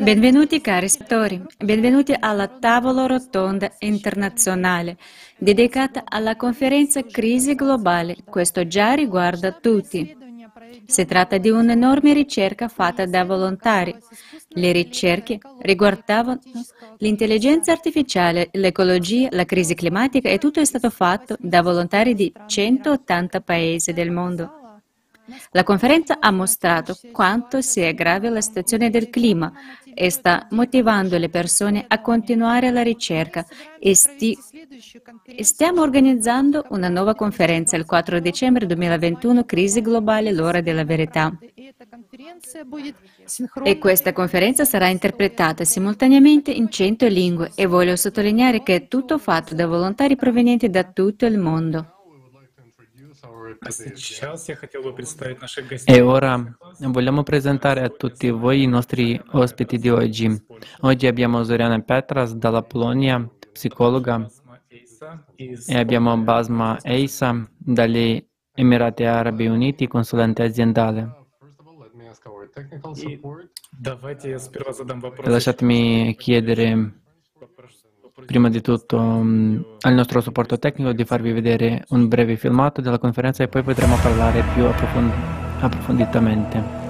Benvenuti cari spettatori, benvenuti alla tavola rotonda internazionale dedicata alla conferenza Crisi globale. Questo già riguarda tutti. Si tratta di un'enorme ricerca fatta da volontari. Le ricerche riguardavano l'intelligenza artificiale, l'ecologia, la crisi climatica e tutto è stato fatto da volontari di 180 paesi del mondo. La conferenza ha mostrato quanto sia grave la situazione del clima e sta motivando le persone a continuare la ricerca e sti- stiamo organizzando una nuova conferenza il 4 dicembre 2021, Crisi globale, l'ora della verità. E questa conferenza sarà interpretata simultaneamente in 100 lingue e voglio sottolineare che è tutto fatto da volontari provenienti da tutto il mondo. E ora vogliamo presentare a tutti voi i nostri ospiti di oggi. Oggi abbiamo Zoriana Petras dalla Polonia, psicologa, e abbiamo Basma Eisa dagli Emirati Arabi Uniti, consulente aziendale. Lasciatemi chiedere prima di tutto um, al nostro supporto tecnico di farvi vedere un breve filmato della conferenza e poi potremo parlare più approfond- approfonditamente.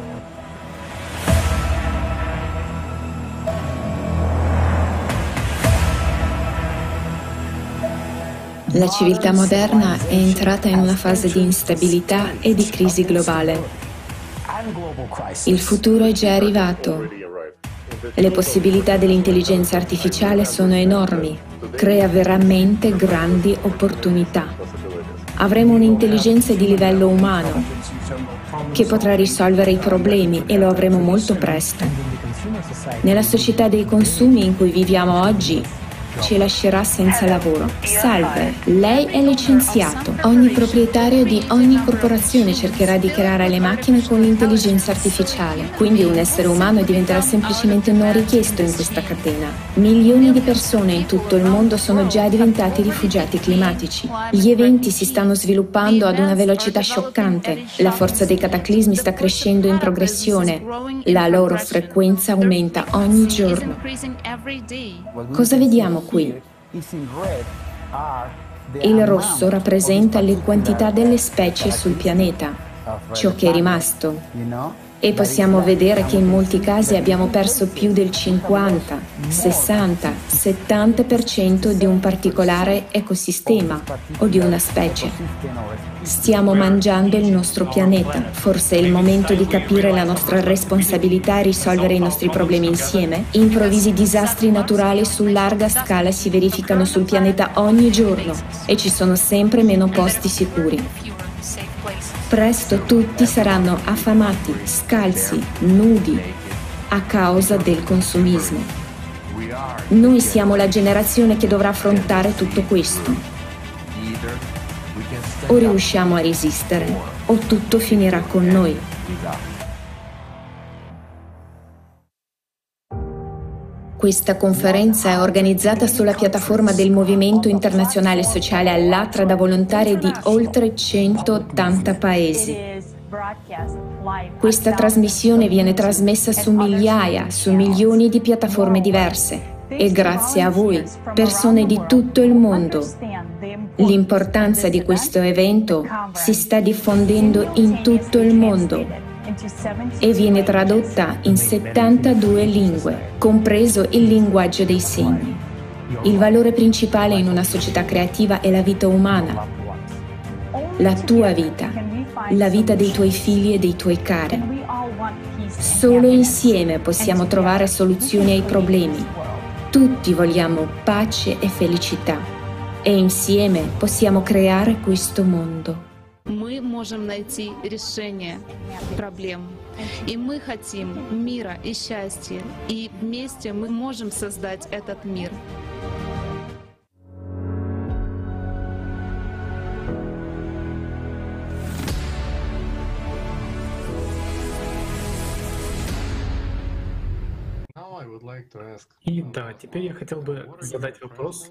La civiltà moderna è entrata in una fase di instabilità e di crisi globale. Il futuro è già arrivato le possibilità dell'intelligenza artificiale sono enormi, crea veramente grandi opportunità. Avremo un'intelligenza di livello umano che potrà risolvere i problemi e lo avremo molto presto. Nella società dei consumi in cui viviamo oggi, ci lascerà senza lavoro. Salve, lei è licenziato. Ogni proprietario di ogni corporazione cercherà di creare le macchine con l'intelligenza artificiale, quindi un essere umano diventerà semplicemente non richiesto in questa catena. Milioni di persone in tutto il mondo sono già diventati rifugiati climatici. Gli eventi si stanno sviluppando ad una velocità scioccante. La forza dei cataclismi sta crescendo in progressione. La loro frequenza aumenta ogni giorno. Cosa vediamo qui. Il rosso rappresenta le quantità delle specie sul pianeta, ciò che è rimasto. E possiamo vedere che in molti casi abbiamo perso più del 50, 60, 70% di un particolare ecosistema o di una specie. Stiamo mangiando il nostro pianeta. Forse è il momento di capire la nostra responsabilità e risolvere i nostri problemi insieme. Improvvisi disastri naturali su larga scala si verificano sul pianeta ogni giorno e ci sono sempre meno posti sicuri. Presto tutti saranno affamati, scalzi, nudi a causa del consumismo. Noi siamo la generazione che dovrà affrontare tutto questo. O riusciamo a resistere o tutto finirà con noi. Questa conferenza è organizzata sulla piattaforma del Movimento Internazionale Sociale Allatra da volontari di oltre 180 paesi. Questa trasmissione viene trasmessa su migliaia, su milioni di piattaforme diverse e grazie a voi, persone di tutto il mondo. L'importanza di questo evento si sta diffondendo in tutto il mondo e viene tradotta in 72 lingue, compreso il linguaggio dei segni. Il valore principale in una società creativa è la vita umana, la tua vita, la vita dei tuoi figli e dei tuoi cari. Solo insieme possiamo trovare soluzioni ai problemi. Tutti vogliamo pace e felicità e insieme possiamo creare questo mondo. Мы можем найти решение проблем. И мы хотим мира и счастья. И вместе мы можем создать этот мир.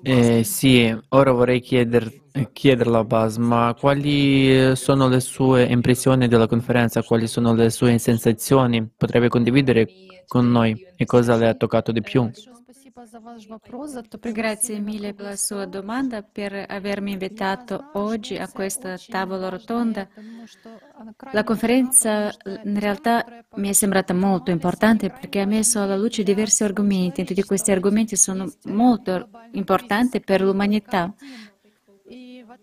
Eh, sì, ora vorrei chieder, chiederlo a Basma quali sono le sue impressioni della conferenza, quali sono le sue sensazioni, potrebbe condividere con noi? E cosa le ha toccato di più. Grazie mille per la sua domanda, per avermi invitato oggi a questa tavola rotonda. La conferenza in realtà mi è sembrata molto importante perché ha messo alla luce diversi argomenti e tutti questi argomenti sono molto importanti per l'umanità.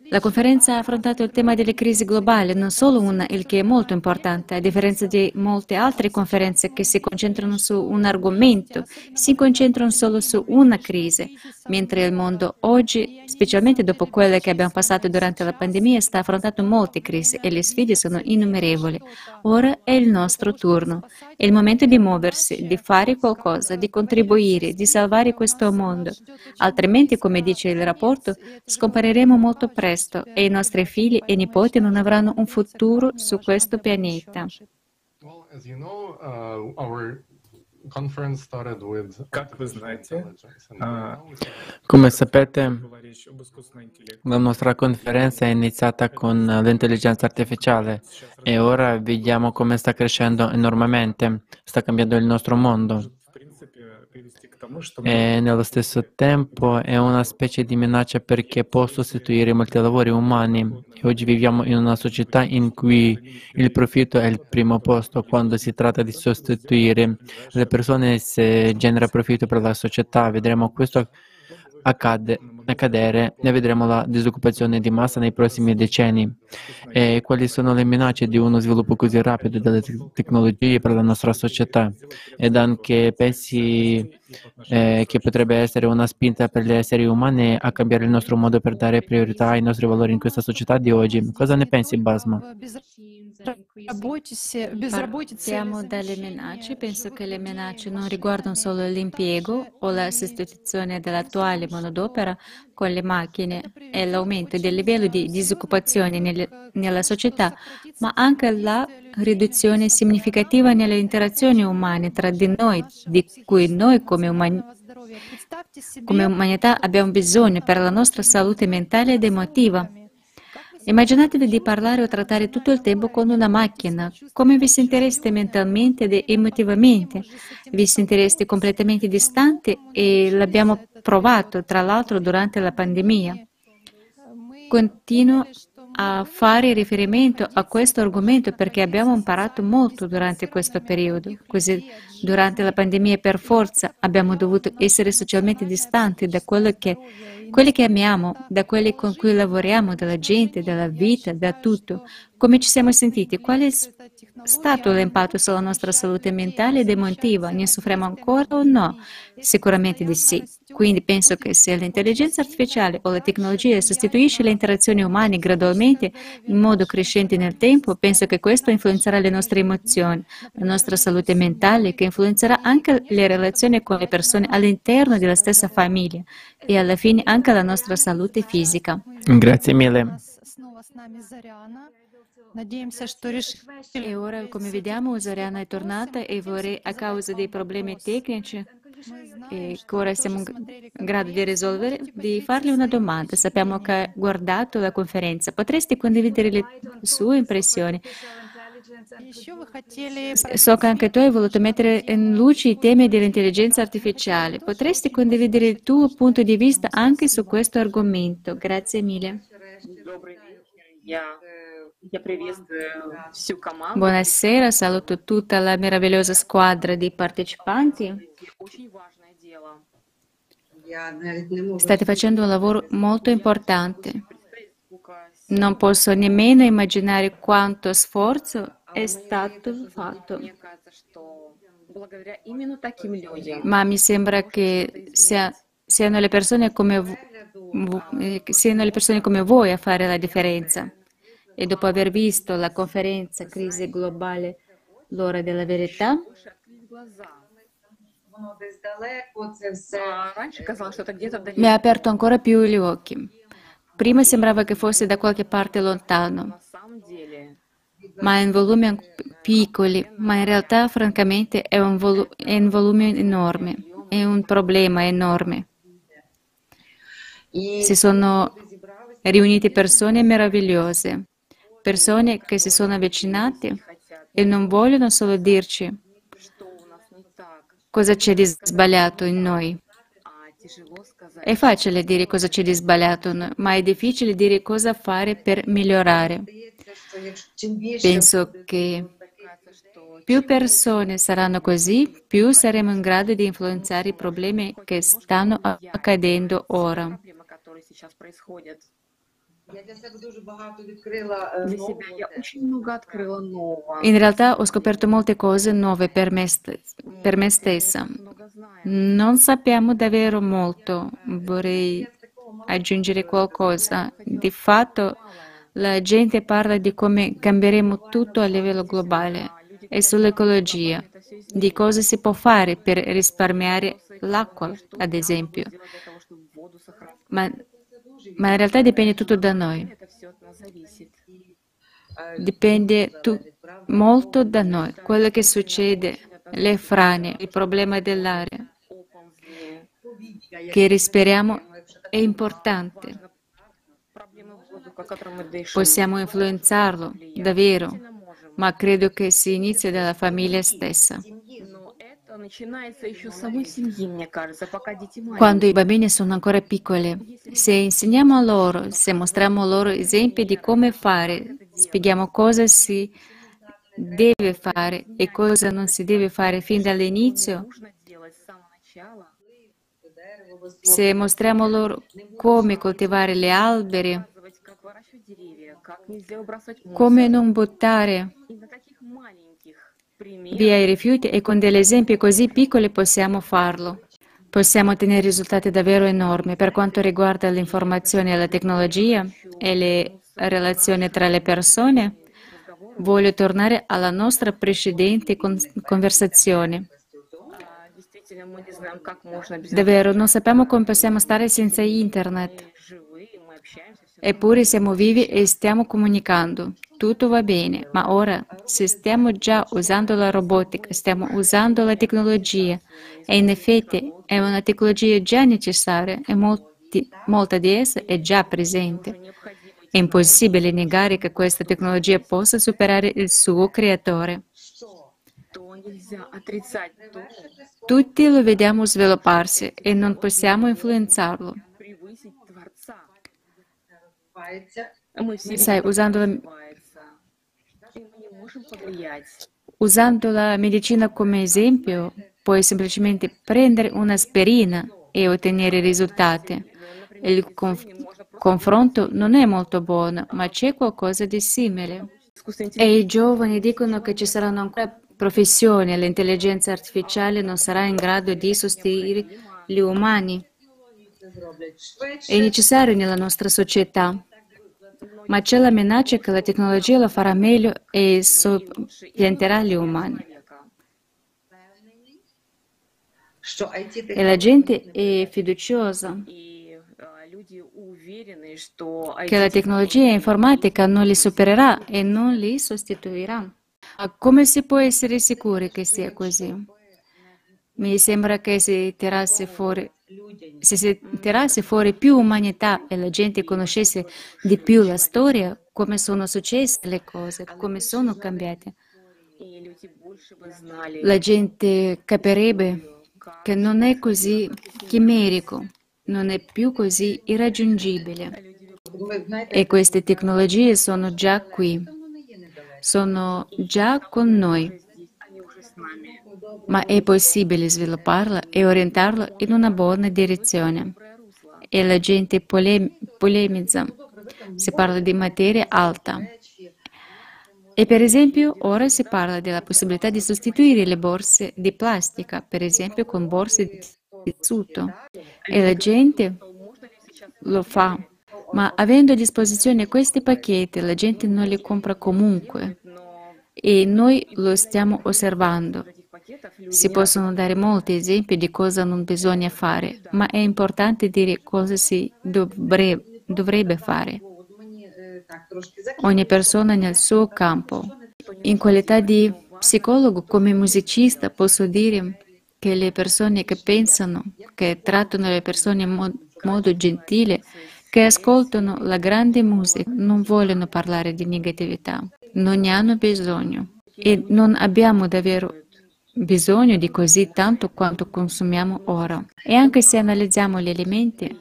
La conferenza ha affrontato il tema delle crisi globali, non solo una, il che è molto importante, a differenza di molte altre conferenze che si concentrano su un argomento, si concentrano solo su una crisi, mentre il mondo oggi, specialmente dopo quelle che abbiamo passato durante la pandemia, sta affrontando molte crisi e le sfide sono innumerevoli. Ora è il nostro turno, è il momento di muoversi, di fare qualcosa, di contribuire, di salvare questo mondo. Altrimenti, come dice il rapporto, scompariremo molto presto e i nostri figli e nipoti non avranno un futuro su questo pianeta. Come sapete, la nostra conferenza è iniziata con l'intelligenza artificiale e ora vediamo come sta crescendo enormemente, sta cambiando il nostro mondo e nello stesso tempo è una specie di minaccia perché può sostituire molti lavori umani. E oggi viviamo in una società in cui il profitto è il primo posto. Quando si tratta di sostituire le persone, si genera profitto per la società. Vedremo questo accade, accadere e vedremo la disoccupazione di massa nei prossimi decenni. E quali sono le minacce di uno sviluppo così rapido delle tecnologie per la nostra società? Ed anche pensi eh, che potrebbe essere una spinta per gli esseri umani a cambiare il nostro modo per dare priorità ai nostri valori in questa società di oggi? Cosa ne pensi, Basma? Partiamo dalle minacce. Penso che le minacce non riguardano solo l'impiego o la sostituzione dell'attuale manodopera con le macchine e l'aumento del livello di disoccupazione nel, nella società, ma anche la riduzione significativa nelle interazioni umane tra di noi, di cui noi come, umani- come umanità abbiamo bisogno per la nostra salute mentale ed emotiva. Immaginatevi di parlare o trattare tutto il tempo con una macchina. Come vi sentireste mentalmente ed emotivamente? Vi sentireste completamente distanti e l'abbiamo provato, tra l'altro, durante la pandemia. Continuo a fare riferimento a questo argomento perché abbiamo imparato molto durante questo periodo. Così, durante la pandemia, per forza, abbiamo dovuto essere socialmente distanti da quello che, quelli che amiamo, da quelli con cui lavoriamo, dalla gente, dalla vita, da tutto. Come ci siamo sentiti? Qual è stato l'impatto sulla nostra salute mentale ed emotiva? Ne soffriamo ancora o no? Sicuramente di sì. Quindi penso che se l'intelligenza artificiale o la tecnologia sostituisce le interazioni umane gradualmente in modo crescente nel tempo, penso che questo influenzerà le nostre emozioni, la nostra salute mentale, che influenzerà anche le relazioni con le persone all'interno della stessa famiglia e alla fine anche la nostra salute fisica. Grazie mille. E ora, come vediamo, Zariana è tornata e vorrei, a causa dei problemi tecnici che ora siamo in grado di risolvere, di farle una domanda. Sappiamo che ha guardato la conferenza. Potresti condividere le sue impressioni? So che anche tu hai voluto mettere in luce i temi dell'intelligenza artificiale. Potresti condividere il tuo punto di vista anche su questo argomento? Grazie mille. Buonasera, saluto tutta la meravigliosa squadra di partecipanti. State facendo un lavoro molto importante. Non posso nemmeno immaginare quanto sforzo è stato fatto. Ma mi sembra che sia, siano, le persone come, siano le persone come voi a fare la differenza. E dopo aver visto la conferenza Crisi globale, l'ora della verità, mi ha aperto ancora più gli occhi. Prima sembrava che fosse da qualche parte lontano, ma in volumi piccoli, ma in realtà francamente è, un volu- è in volumi enormi. è un problema enorme. Si sono riunite persone meravigliose, persone che si sono avvicinate e non vogliono solo dirci cosa c'è di sbagliato in noi. È facile dire cosa c'è di sbagliato, ma è difficile dire cosa fare per migliorare. Penso che più persone saranno così, più saremo in grado di influenzare i problemi che stanno accadendo ora. In realtà ho scoperto molte cose nuove per me, per me stessa. Non sappiamo davvero molto. Vorrei aggiungere qualcosa. Di fatto la gente parla di come cambieremo tutto a livello globale e sull'ecologia, di cosa si può fare per risparmiare l'acqua, ad esempio. Ma ma in realtà dipende tutto da noi. Dipende tu- molto da noi. Quello che succede, le frane, il problema dell'aria che respiriamo è importante. Possiamo influenzarlo, davvero, ma credo che si inizia dalla famiglia stessa. Quando i bambini sono ancora piccoli, se insegniamo loro, se mostriamo loro esempi di come fare, spieghiamo cosa si deve fare e cosa non si deve fare fin dall'inizio, se mostriamo loro come coltivare gli alberi, come non buttare via i rifiuti e con degli esempi così piccoli possiamo farlo. Possiamo ottenere risultati davvero enormi per quanto riguarda l'informazione e la tecnologia e le relazioni tra le persone. Voglio tornare alla nostra precedente con- conversazione. Davvero, non sappiamo come possiamo stare senza internet. Eppure siamo vivi e stiamo comunicando tutto va bene, ma ora se stiamo già usando la robotica, stiamo usando la tecnologia e in effetti è una tecnologia già necessaria e molti, molta di essa è già presente. È impossibile negare che questa tecnologia possa superare il suo creatore. Tutti lo vediamo svilupparsi e non possiamo influenzarlo. Sai, usando la Usando la medicina come esempio, puoi semplicemente prendere un'aspirina e ottenere risultati. Il conf- confronto non è molto buono, ma c'è qualcosa di simile. E i giovani dicono che ci saranno ancora professioni l'intelligenza artificiale non sarà in grado di sostituire gli umani. È necessario nella nostra società ma c'è la minaccia che la tecnologia lo farà meglio e soppianterà gli umani. E la gente è fiduciosa che la tecnologia informatica non li supererà e non li sostituirà. Come si può essere sicuri che sia così? Mi sembra che si tirasse fuori se si tirasse fuori più umanità e la gente conoscesse di più la storia, come sono successe le cose, come sono cambiate, la gente capirebbe che non è così chimerico, non è più così irraggiungibile. E queste tecnologie sono già qui, sono già con noi ma è possibile svilupparla e orientarla in una buona direzione. E la gente polem- polemizza, si parla di materia alta. E per esempio ora si parla della possibilità di sostituire le borse di plastica, per esempio con borse di tessuto. E la gente lo fa. Ma avendo a disposizione questi pacchetti, la gente non li compra comunque. E noi lo stiamo osservando. Si possono dare molti esempi di cosa non bisogna fare, ma è importante dire cosa si dovrebbe, dovrebbe fare. Ogni persona nel suo campo. In qualità di psicologo come musicista posso dire che le persone che pensano, che trattano le persone in mod- modo gentile, che ascoltano la grande musica, non vogliono parlare di negatività, non ne hanno bisogno e non abbiamo davvero bisogno di così tanto quanto consumiamo ora. E anche se analizziamo gli elementi,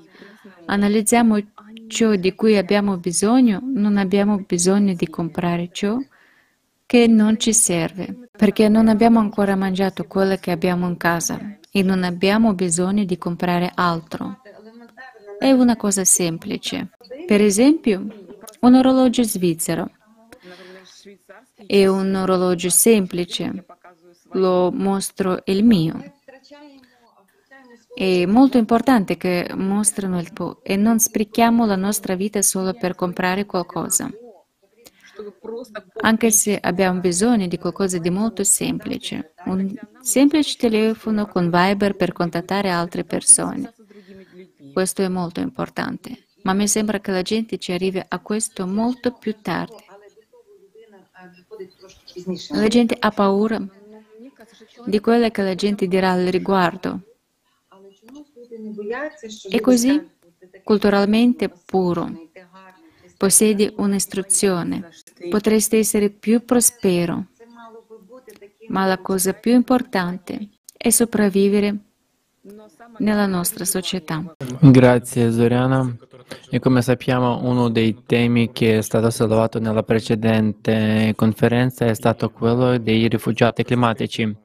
analizziamo ciò di cui abbiamo bisogno, non abbiamo bisogno di comprare ciò che non ci serve, perché non abbiamo ancora mangiato quello che abbiamo in casa e non abbiamo bisogno di comprare altro. È una cosa semplice. Per esempio, un orologio svizzero. È un orologio semplice. Lo mostro il mio. È molto importante che mostrino il tuo e non sprechiamo la nostra vita solo per comprare qualcosa. Anche se abbiamo bisogno di qualcosa di molto semplice, un semplice telefono con Viber per contattare altre persone. Questo è molto importante, ma mi sembra che la gente ci arrivi a questo molto più tardi. La gente ha paura di quello che la gente dirà al riguardo. E così, culturalmente puro, possiedi un'istruzione, potresti essere più prospero, ma la cosa più importante è sopravvivere nella nostra società. Grazie Zoriana. E come sappiamo uno dei temi che è stato sollevato nella precedente conferenza è stato quello dei rifugiati climatici.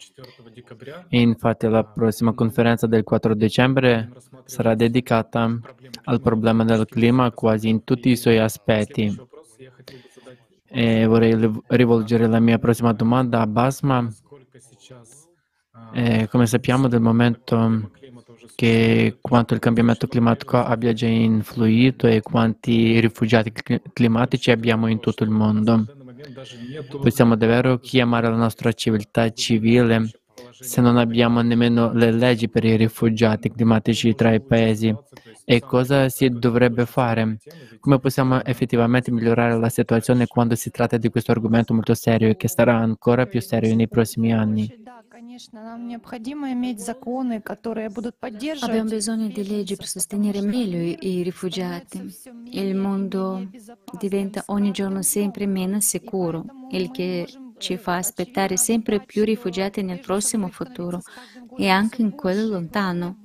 Infatti la prossima conferenza del 4 dicembre sarà dedicata al problema del clima quasi in tutti i suoi aspetti. E vorrei rivolgere la mia prossima domanda a Basma. E come sappiamo, dal momento che quanto il cambiamento climatico abbia già influito e quanti rifugiati climatici abbiamo in tutto il mondo. Possiamo davvero chiamare la nostra civiltà civile se non abbiamo nemmeno le leggi per i rifugiati climatici tra i paesi? E cosa si dovrebbe fare? Come possiamo effettivamente migliorare la situazione quando si tratta di questo argomento molto serio e che sarà ancora più serio nei prossimi anni? Abbiamo bisogno di leggi per sostenere meglio i rifugiati. Il mondo diventa ogni giorno sempre meno sicuro, il che ci fa aspettare sempre più rifugiati nel prossimo futuro e anche in quello lontano.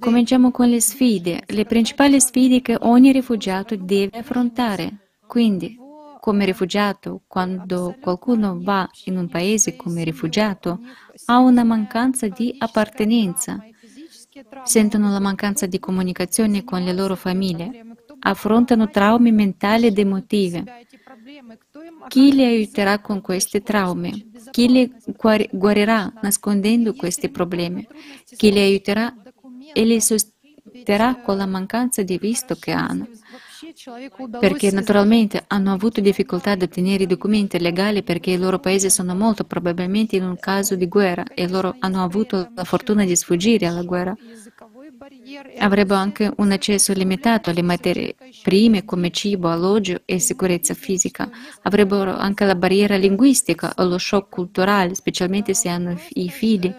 Cominciamo con le sfide, le principali sfide che ogni rifugiato deve affrontare. Quindi, come rifugiato, quando qualcuno va in un paese come rifugiato, ha una mancanza di appartenenza, sentono la mancanza di comunicazione con le loro famiglie, affrontano traumi mentali ed emotive. Chi li aiuterà con questi traumi? Chi li guarirà nascondendo questi problemi? Chi li aiuterà e li sosterrà con la mancanza di visto che hanno? Perché naturalmente hanno avuto difficoltà ad ottenere i documenti legali perché i loro paesi sono molto probabilmente in un caso di guerra e loro hanno avuto la fortuna di sfuggire alla guerra. Avrebbero anche un accesso limitato alle materie prime come cibo, alloggio e sicurezza fisica. Avrebbero anche la barriera linguistica o lo shock culturale, specialmente se hanno i figli.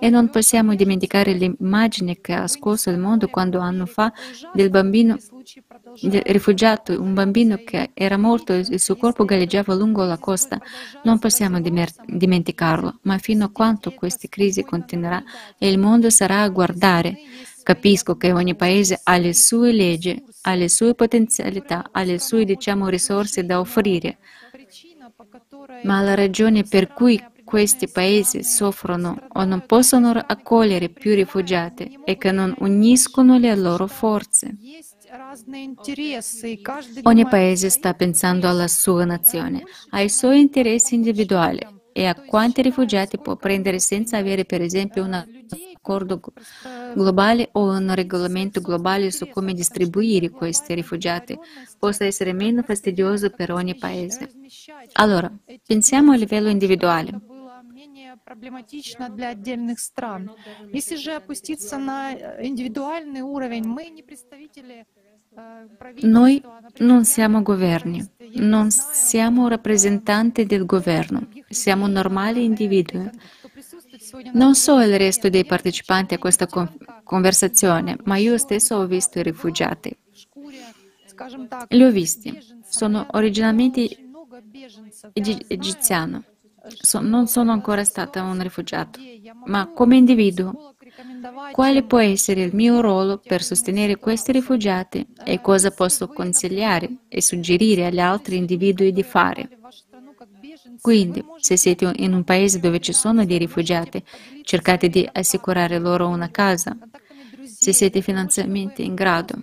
E non possiamo dimenticare l'immagine che ha scosso il mondo quando anno fa del bambino del rifugiato, un bambino che era morto e il suo corpo galleggiava lungo la costa. Non possiamo dimenticarlo, ma fino a quanto questa crisi continuerà e il mondo sarà a guardare. Capisco che ogni paese ha le sue leggi, ha le sue potenzialità, ha le sue, diciamo, risorse da offrire. Ma la ragione per cui questi paesi soffrono o non possono accogliere più rifugiati è che non uniscono le loro forze. Ogni paese sta pensando alla sua nazione, ai suoi interessi individuali e a quanti rifugiati può prendere senza avere per esempio un accordo globale o un regolamento globale su come distribuire questi rifugiati possa essere meno fastidioso per ogni paese. Allora, pensiamo a livello individuale проблематично для отдельных стран. Если же опуститься на индивидуальный уровень, мы не представители Noi non siamo governi, non siamo rappresentanti del governo, siamo normali individui. Non so il resto dei partecipanti a questa conversazione, ma io stesso ho visto i rifugiati. Li ho visti. Sono originalmente egiziano. So, non sono ancora stata un rifugiato, ma come individuo, quale può essere il mio ruolo per sostenere questi rifugiati e cosa posso consigliare e suggerire agli altri individui di fare? Quindi, se siete in un paese dove ci sono dei rifugiati, cercate di assicurare loro una casa, se siete finanziariamente in grado.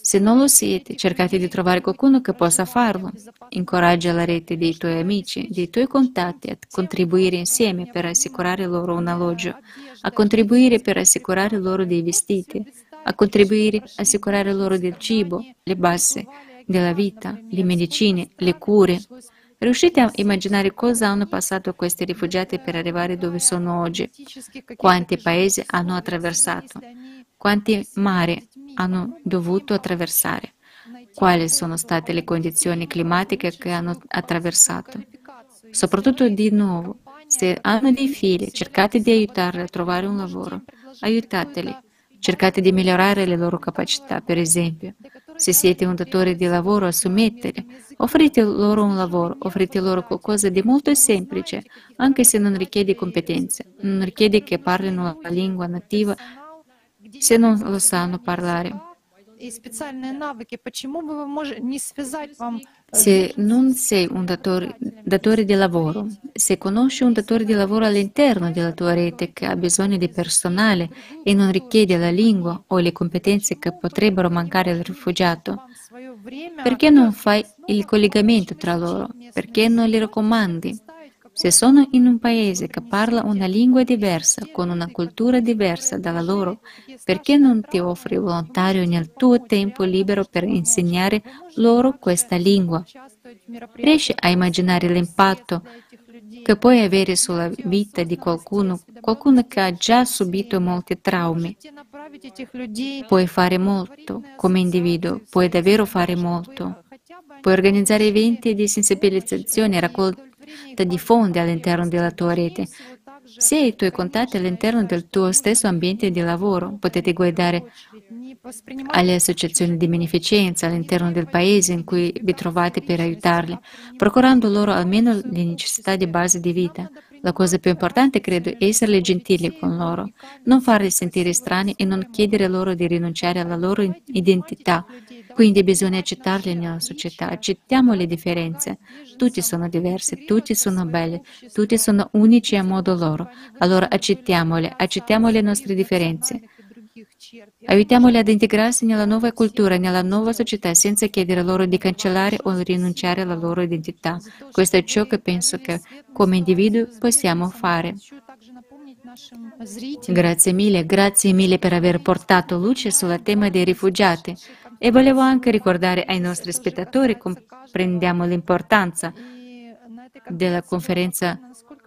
Se non lo siete, cercate di trovare qualcuno che possa farlo. Incoraggia la rete dei tuoi amici, dei tuoi contatti a contribuire insieme per assicurare loro un alloggio, a contribuire per assicurare loro dei vestiti, a contribuire a assicurare loro del cibo, le basi della vita, le medicine, le cure. Riuscite a immaginare cosa hanno passato questi rifugiati per arrivare dove sono oggi? Quanti paesi hanno attraversato? Quanti mari hanno dovuto attraversare, quali sono state le condizioni climatiche che hanno attraversato. Soprattutto di nuovo, se hanno dei figli, cercate di aiutarli a trovare un lavoro, aiutateli, cercate di migliorare le loro capacità, per esempio. Se siete un datore di lavoro, assumeteli, offrite loro un lavoro, offrite loro qualcosa di molto semplice, anche se non richiede competenze, non richiede che parlino la lingua nativa se non lo sanno parlare. Se non sei un datore, datore, di lavoro, se conosci un datore di lavoro all'interno della tua rete che ha bisogno di personale e non richiede la lingua o le competenze che potrebbero mancare al rifugiato, perché non fai il collegamento tra loro? Perché non li raccomandi? Se sono in un paese che parla una lingua diversa, con una cultura diversa dalla loro, perché non ti offri volontario nel tuo tempo libero per insegnare loro questa lingua? Riesci a immaginare l'impatto che puoi avere sulla vita di qualcuno, qualcuno che ha già subito molti traumi. Puoi fare molto come individuo, puoi davvero fare molto. Puoi organizzare eventi di sensibilizzazione, raccogliere da diffonde all'interno della tua rete. Se i tuoi contatti all'interno del tuo stesso ambiente di lavoro, potete guardare alle associazioni di beneficenza all'interno del paese in cui vi trovate per aiutarli, procurando loro almeno le necessità di base di vita. La cosa più importante, credo, è essere gentili con loro, non farli sentire strani e non chiedere loro di rinunciare alla loro identità quindi bisogna accettarli nella società, accettiamo le differenze. Tutti sono diversi, tutti sono belli, tutti sono unici a modo loro. Allora accettiamole, accettiamo le nostre differenze. Aiutiamoli ad integrarsi nella nuova cultura, nella nuova società, senza chiedere loro di cancellare o rinunciare alla loro identità. Questo è ciò che penso che come individui possiamo fare. Grazie mille, grazie mille per aver portato luce sul tema dei rifugiati. E volevo anche ricordare ai nostri spettatori, comprendiamo l'importanza della conferenza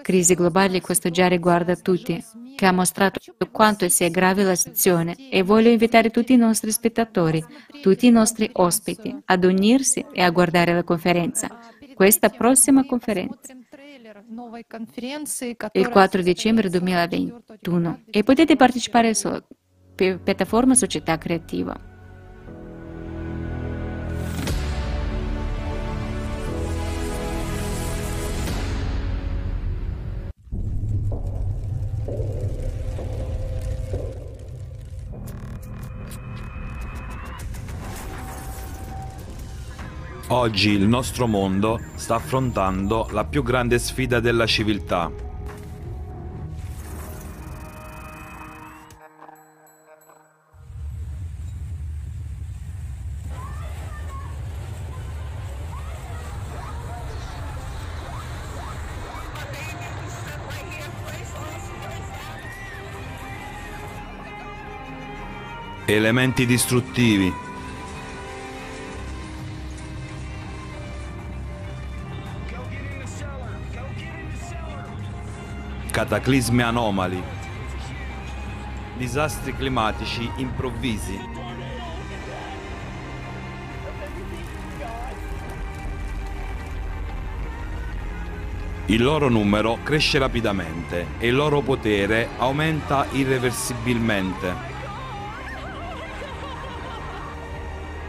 Crisi globale, questo già riguarda tutti, che ha mostrato quanto sia grave la situazione e voglio invitare tutti i nostri spettatori, tutti i nostri ospiti ad unirsi e a guardare la conferenza, questa prossima conferenza il 4 dicembre 2021 e potete partecipare sulla piattaforma Società Creativa. Oggi il nostro mondo sta affrontando la più grande sfida della civiltà. Elementi distruttivi cataclismi anomali, disastri climatici improvvisi. Il loro numero cresce rapidamente e il loro potere aumenta irreversibilmente.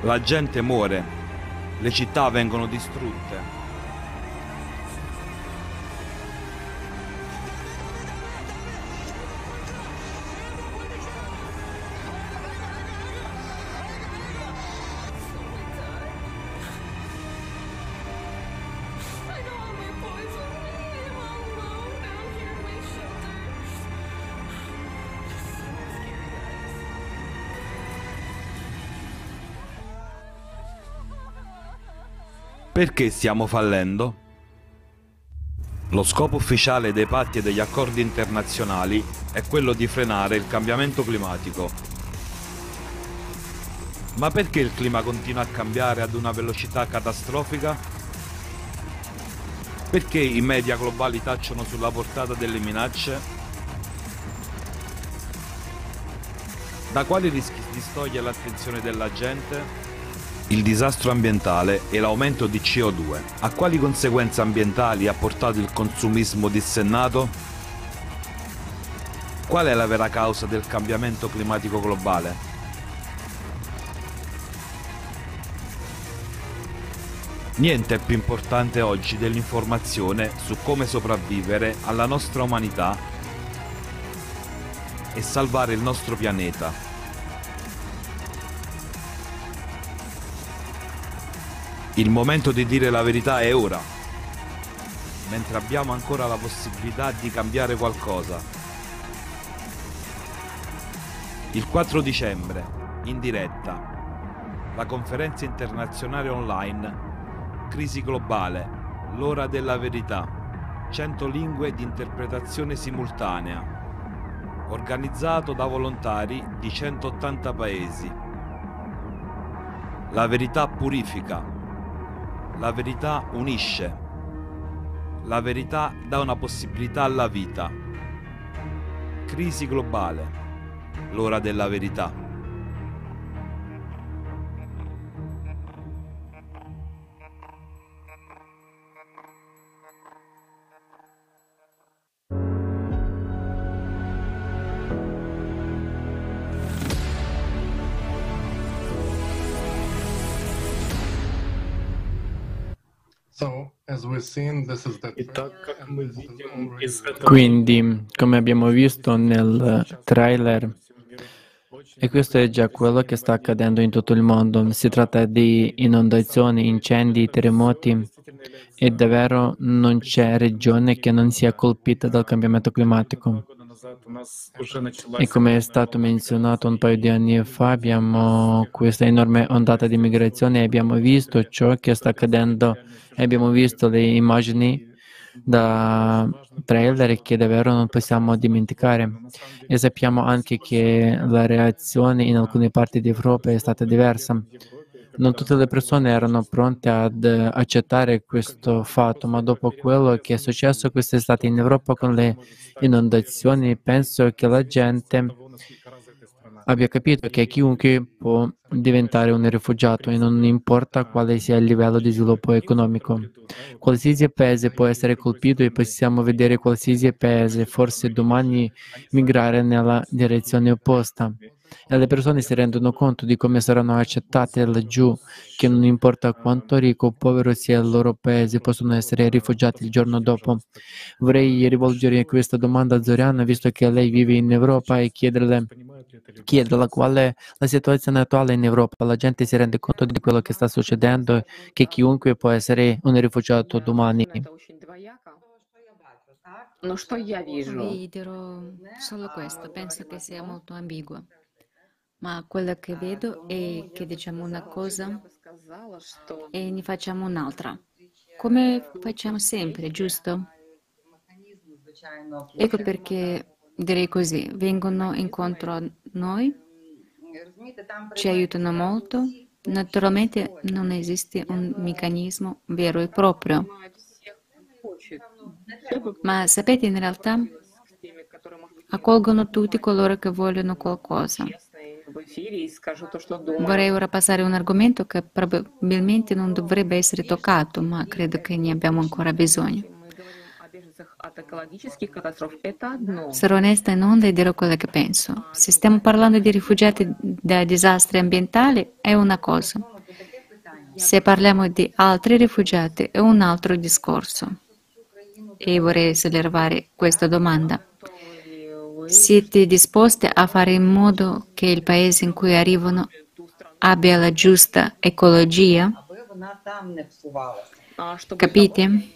La gente muore, le città vengono distrutte. Perché stiamo fallendo? Lo scopo ufficiale dei patti e degli accordi internazionali è quello di frenare il cambiamento climatico. Ma perché il clima continua a cambiare ad una velocità catastrofica? Perché i media globali tacciono sulla portata delle minacce? Da quali rischi si distoglie l'attenzione della gente? Il disastro ambientale e l'aumento di CO2. A quali conseguenze ambientali ha portato il consumismo dissennato? Qual è la vera causa del cambiamento climatico globale? Niente è più importante oggi dell'informazione su come sopravvivere alla nostra umanità e salvare il nostro pianeta. Il momento di dire la verità è ora, mentre abbiamo ancora la possibilità di cambiare qualcosa. Il 4 dicembre, in diretta, la conferenza internazionale online. Crisi globale, l'ora della verità, 100 lingue di interpretazione simultanea, organizzato da volontari di 180 paesi. La verità purifica, la verità unisce. La verità dà una possibilità alla vita. Crisi globale. L'ora della verità. Quindi, come abbiamo visto nel trailer, e questo è già quello che sta accadendo in tutto il mondo. Si tratta di inondazioni, incendi, terremoti e davvero non c'è regione che non sia colpita dal cambiamento climatico. E come è stato menzionato un paio di anni fa, abbiamo questa enorme ondata di migrazione e abbiamo visto ciò che sta accadendo e abbiamo visto le immagini da trailer che davvero non possiamo dimenticare e sappiamo anche che la reazione in alcune parti d'Europa è stata diversa. Non tutte le persone erano pronte ad accettare questo fatto, ma dopo quello che è successo quest'estate in Europa con le inondazioni, penso che la gente abbia capito che chiunque può diventare un rifugiato e non importa quale sia il livello di sviluppo economico. Qualsiasi paese può essere colpito e possiamo vedere qualsiasi paese forse domani migrare nella direzione opposta e le persone si rendono conto di come saranno accettate laggiù, che non importa quanto ricco o povero sia il loro paese, possono essere rifugiati il giorno dopo. Vorrei rivolgere questa domanda a Zoriana, visto che lei vive in Europa, e chiederle, chiederle qual è la situazione attuale in Europa. La gente si rende conto di quello che sta succedendo, che chiunque può essere un rifugiato domani. Vi dirò solo questo, penso che sia molto ambiguo ma quello che vedo è che diciamo una cosa e ne facciamo un'altra, come facciamo sempre, giusto? Ecco perché direi così, vengono incontro a noi, ci aiutano molto, naturalmente non esiste un meccanismo vero e proprio, ma sapete in realtà accolgono tutti coloro che vogliono qualcosa. Vorrei ora passare a un argomento che probabilmente non dovrebbe essere toccato, ma credo che ne abbiamo ancora bisogno. Sarò onesta e non e dirò quello che penso. Se stiamo parlando di rifugiati da disastri ambientali è una cosa. Se parliamo di altri rifugiati è un altro discorso. E vorrei sollevare questa domanda. Siete disposti a fare in modo che il paese in cui arrivano abbia la giusta ecologia? Capite?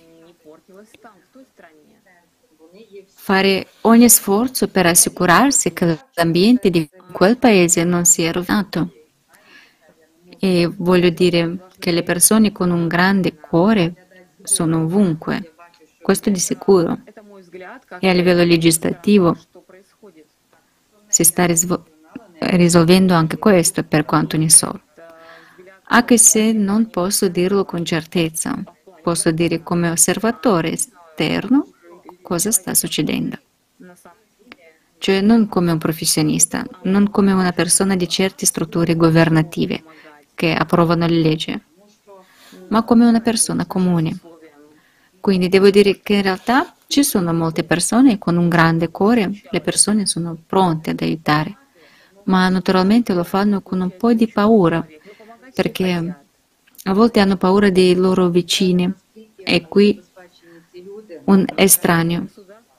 Fare ogni sforzo per assicurarsi che l'ambiente di quel paese non sia rovinato. E voglio dire che le persone con un grande cuore sono ovunque, questo di sicuro. E a livello legislativo si sta risolvendo anche questo per quanto ne so. Anche se non posso dirlo con certezza, posso dire come osservatore esterno cosa sta succedendo. Cioè non come un professionista, non come una persona di certe strutture governative che approvano le leggi, ma come una persona comune. Quindi devo dire che in realtà ci sono molte persone con un grande cuore, le persone sono pronte ad aiutare, ma naturalmente lo fanno con un po' di paura, perché a volte hanno paura dei loro vicini e qui un estraneo,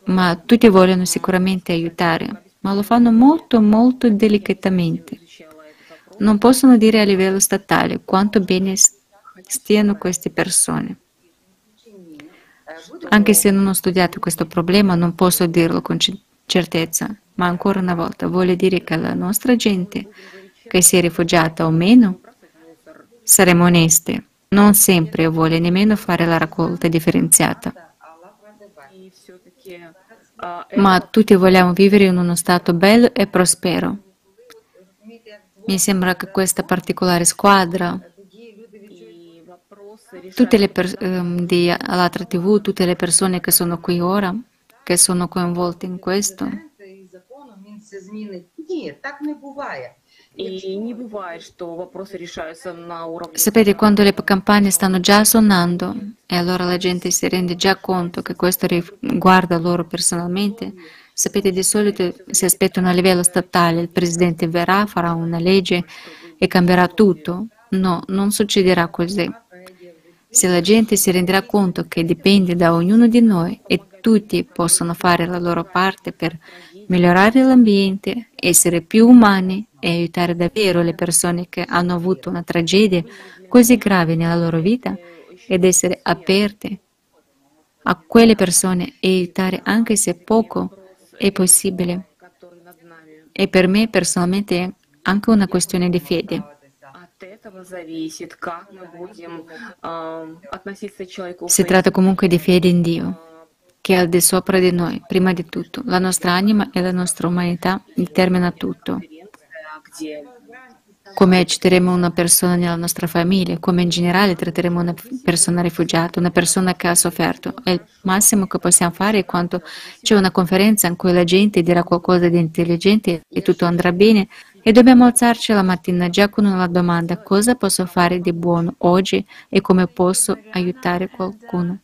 ma tutti vogliono sicuramente aiutare, ma lo fanno molto molto delicatamente. Non possono dire a livello statale quanto bene stiano queste persone. Anche se non ho studiato questo problema, non posso dirlo con certezza, ma ancora una volta voglio dire che la nostra gente, che sia rifugiata o meno, saremo onesti. Non sempre vuole nemmeno fare la raccolta differenziata. Ma tutti vogliamo vivere in uno stato bello e prospero. Mi sembra che questa particolare squadra, tutte le per, ehm, di Alatra TV, tutte le persone che sono qui ora, che sono coinvolte in questo, Sapete quando le campagne stanno già suonando e allora la gente si rende già conto che questo riguarda loro personalmente? Sapete, di solito si aspettano a livello statale, il presidente verrà, farà una legge e cambierà tutto. No, non succederà così. Se la gente si renderà conto che dipende da ognuno di noi e tutti possono fare la loro parte per migliorare l'ambiente, essere più umani e aiutare davvero le persone che hanno avuto una tragedia così grave nella loro vita ed essere aperte a quelle persone e aiutare anche se poco è possibile. E per me personalmente è anche una questione di fede. Si tratta comunque di fede in Dio che è al di sopra di noi, prima di tutto. La nostra anima e la nostra umanità determina tutto. Come accetteremo una persona nella nostra famiglia, come in generale tratteremo una persona rifugiata, una persona che ha sofferto. E il massimo che possiamo fare è quando c'è una conferenza in cui la gente dirà qualcosa di intelligente e tutto andrà bene e dobbiamo alzarci la mattina già con una domanda cosa posso fare di buono oggi e come posso aiutare qualcuno.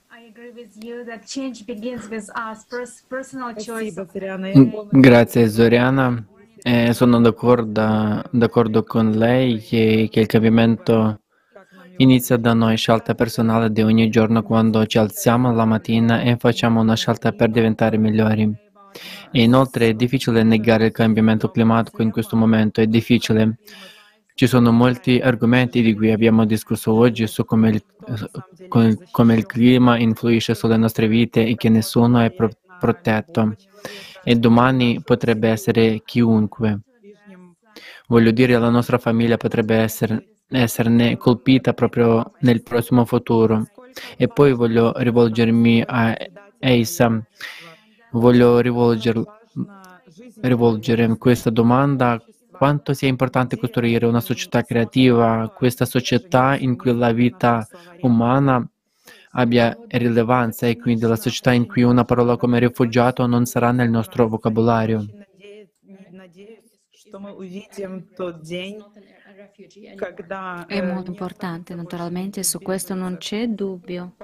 Grazie Zoriana. Eh, sono d'accordo, d'accordo, con lei che, che, il cambiamento inizia da noi, scelta personale di ogni giorno quando ci alziamo la mattina e facciamo una scelta per diventare migliori. E inoltre è difficile negare il cambiamento climatico in questo momento, è difficile ci sono molti argomenti di cui abbiamo discusso oggi su come il, come il clima influisce sulle nostre vite e che nessuno è pro- protetto. E domani potrebbe essere chiunque. Voglio dire, la nostra famiglia potrebbe essere, esserne colpita proprio nel prossimo futuro. E poi voglio rivolgermi a Eisa. Voglio rivolger, rivolgere questa domanda quanto sia importante costruire una società creativa, questa società in cui la vita umana abbia rilevanza e quindi la società in cui una parola come rifugiato non sarà nel nostro vocabolario. È molto importante, naturalmente, su questo non c'è dubbio.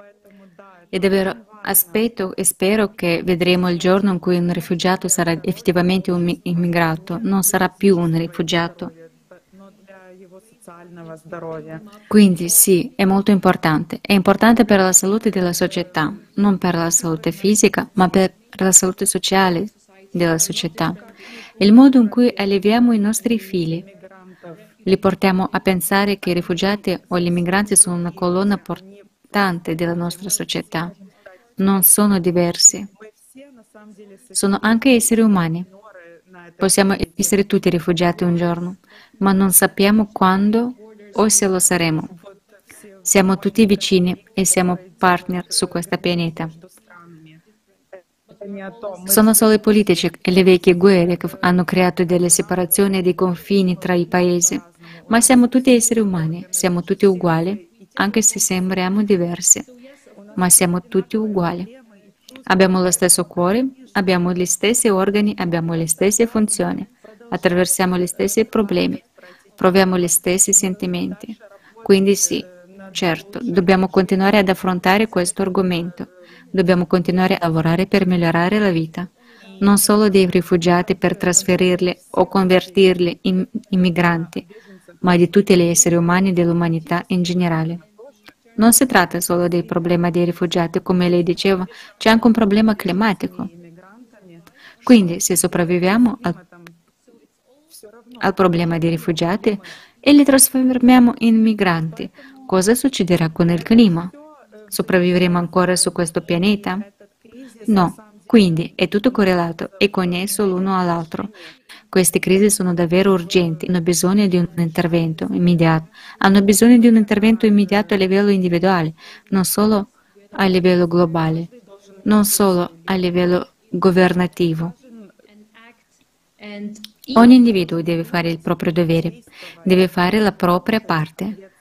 E davvero aspetto e spero che vedremo il giorno in cui un rifugiato sarà effettivamente un immigrato, non sarà più un rifugiato. Quindi sì, è molto importante. È importante per la salute della società, non per la salute fisica, ma per la salute sociale della società. Il modo in cui alleviamo i nostri figli, li portiamo a pensare che i rifugiati o gli immigranti sono una colonna portante della nostra società. Non sono diversi. Sono anche esseri umani. Possiamo essere tutti rifugiati un giorno, ma non sappiamo quando o se lo saremo. Siamo tutti vicini e siamo partner su questo pianeta. Sono solo i politici e le vecchie guerre che hanno creato delle separazioni e dei confini tra i paesi, ma siamo tutti esseri umani, siamo tutti uguali, anche se sembriamo diversi, ma siamo tutti uguali. Abbiamo lo stesso cuore, abbiamo gli stessi organi, abbiamo le stesse funzioni, attraversiamo gli stessi problemi, proviamo gli stessi sentimenti. Quindi sì, certo, dobbiamo continuare ad affrontare questo argomento. Dobbiamo continuare a lavorare per migliorare la vita, non solo dei rifugiati per trasferirli o convertirli in immigranti, ma di tutti gli esseri umani dell'umanità in generale. Non si tratta solo del problema dei rifugiati, come lei diceva, c'è anche un problema climatico. Quindi, se sopravviviamo al, al problema dei rifugiati e li trasformiamo in migranti, cosa succederà con il clima? Sopravviveremo ancora su questo pianeta? No, quindi è tutto correlato e connesso l'uno all'altro. Queste crisi sono davvero urgenti, hanno bisogno di un intervento immediato, hanno bisogno di un intervento immediato a livello individuale, non solo a livello globale, non solo a livello governativo. Ogni individuo deve fare il proprio dovere, deve fare la propria parte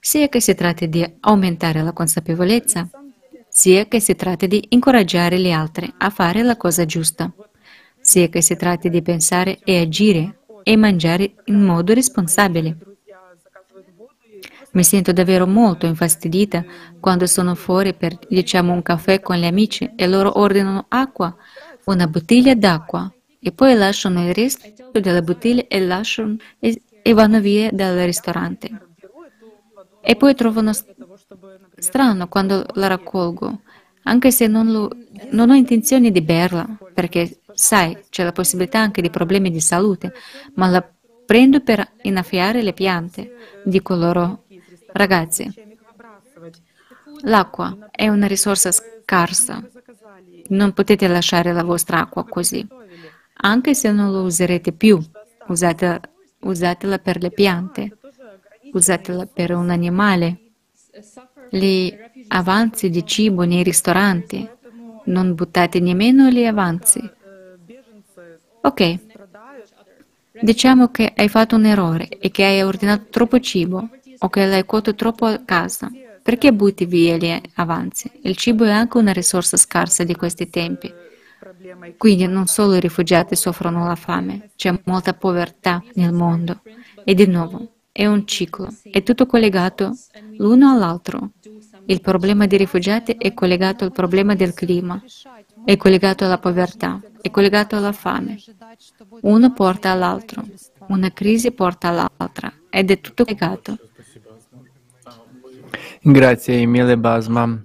sia che si tratti di aumentare la consapevolezza, sia che si tratti di incoraggiare gli altri a fare la cosa giusta, sia che si tratti di pensare e agire e mangiare in modo responsabile. Mi sento davvero molto infastidita quando sono fuori per, diciamo, un caffè con gli amici e loro ordinano acqua, una bottiglia d'acqua, e poi lasciano il resto della bottiglia e, lasciano, e, e vanno via dal ristorante. E poi trovano strano quando la raccolgo, anche se non, lo, non ho intenzione di berla, perché sai, c'è la possibilità anche di problemi di salute, ma la prendo per innaffiare le piante. Dico loro, ragazzi, l'acqua è una risorsa scarsa, non potete lasciare la vostra acqua così. Anche se non lo userete più, usatela, usatela per le piante usatela per un animale. Gli avanzi di cibo nei ristoranti, non buttate nemmeno gli avanzi. Ok, diciamo che hai fatto un errore e che hai ordinato troppo cibo o che l'hai cotto troppo a casa. Perché butti via gli avanzi? Il cibo è anche una risorsa scarsa di questi tempi. Quindi non solo i rifugiati soffrono la fame, c'è molta povertà nel mondo. E di nuovo, è un ciclo, è tutto collegato l'uno all'altro. Il problema dei rifugiati è collegato al problema del clima, è collegato alla povertà, è collegato alla fame. Uno porta all'altro, una crisi porta all'altra ed è tutto legato. Grazie mille Basma.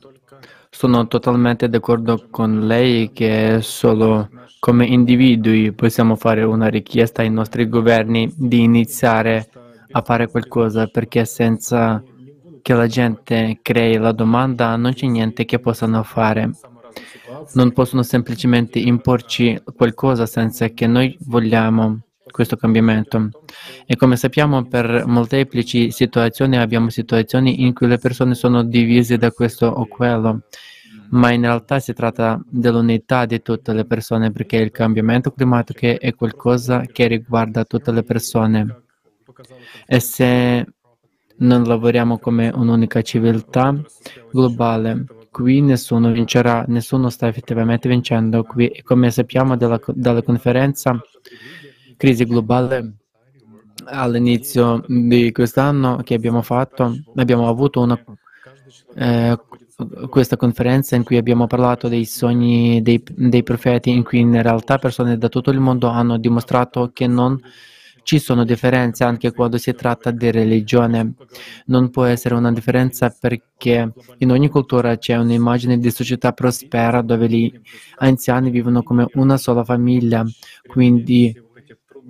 Sono totalmente d'accordo con lei che solo come individui possiamo fare una richiesta ai nostri governi di iniziare a fare qualcosa perché senza che la gente crei la domanda non c'è niente che possano fare. Non possono semplicemente imporci qualcosa senza che noi vogliamo questo cambiamento. E come sappiamo, per molteplici situazioni abbiamo situazioni in cui le persone sono divise da questo o quello, ma in realtà si tratta dell'unità di tutte le persone perché il cambiamento climatico è qualcosa che riguarda tutte le persone. E se non lavoriamo come un'unica civiltà globale, qui nessuno vincerà, nessuno sta effettivamente vincendo. Qui, come sappiamo dalla, dalla conferenza Crisi globale all'inizio di quest'anno che abbiamo fatto, abbiamo avuto una, eh, questa conferenza in cui abbiamo parlato dei sogni dei, dei profeti, in cui in realtà persone da tutto il mondo hanno dimostrato che non ci sono differenze anche quando si tratta di religione. Non può essere una differenza perché in ogni cultura c'è un'immagine di società prospera dove gli anziani vivono come una sola famiglia, quindi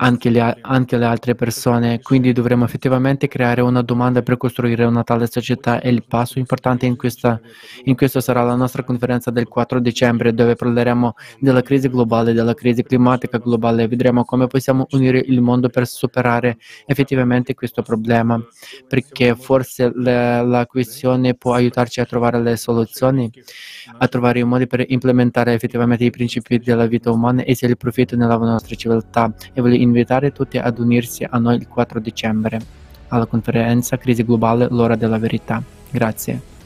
anche le, anche le, altre persone. Quindi dovremmo effettivamente creare una domanda per costruire una tale società e il passo importante in, questa, in questo sarà la nostra conferenza del 4 dicembre dove parleremo della crisi globale, della crisi climatica globale e vedremo come possiamo unire il mondo per superare effettivamente questo problema, perché forse le, la questione può aiutarci a trovare le soluzioni, a trovare i modi per implementare effettivamente i principi della vita umana e se il profitto nella nostra civiltà. E voglio invitare tutti ad unirsi a noi il 4 dicembre alla conferenza Crisi Globale, l'ora della verità. Grazie.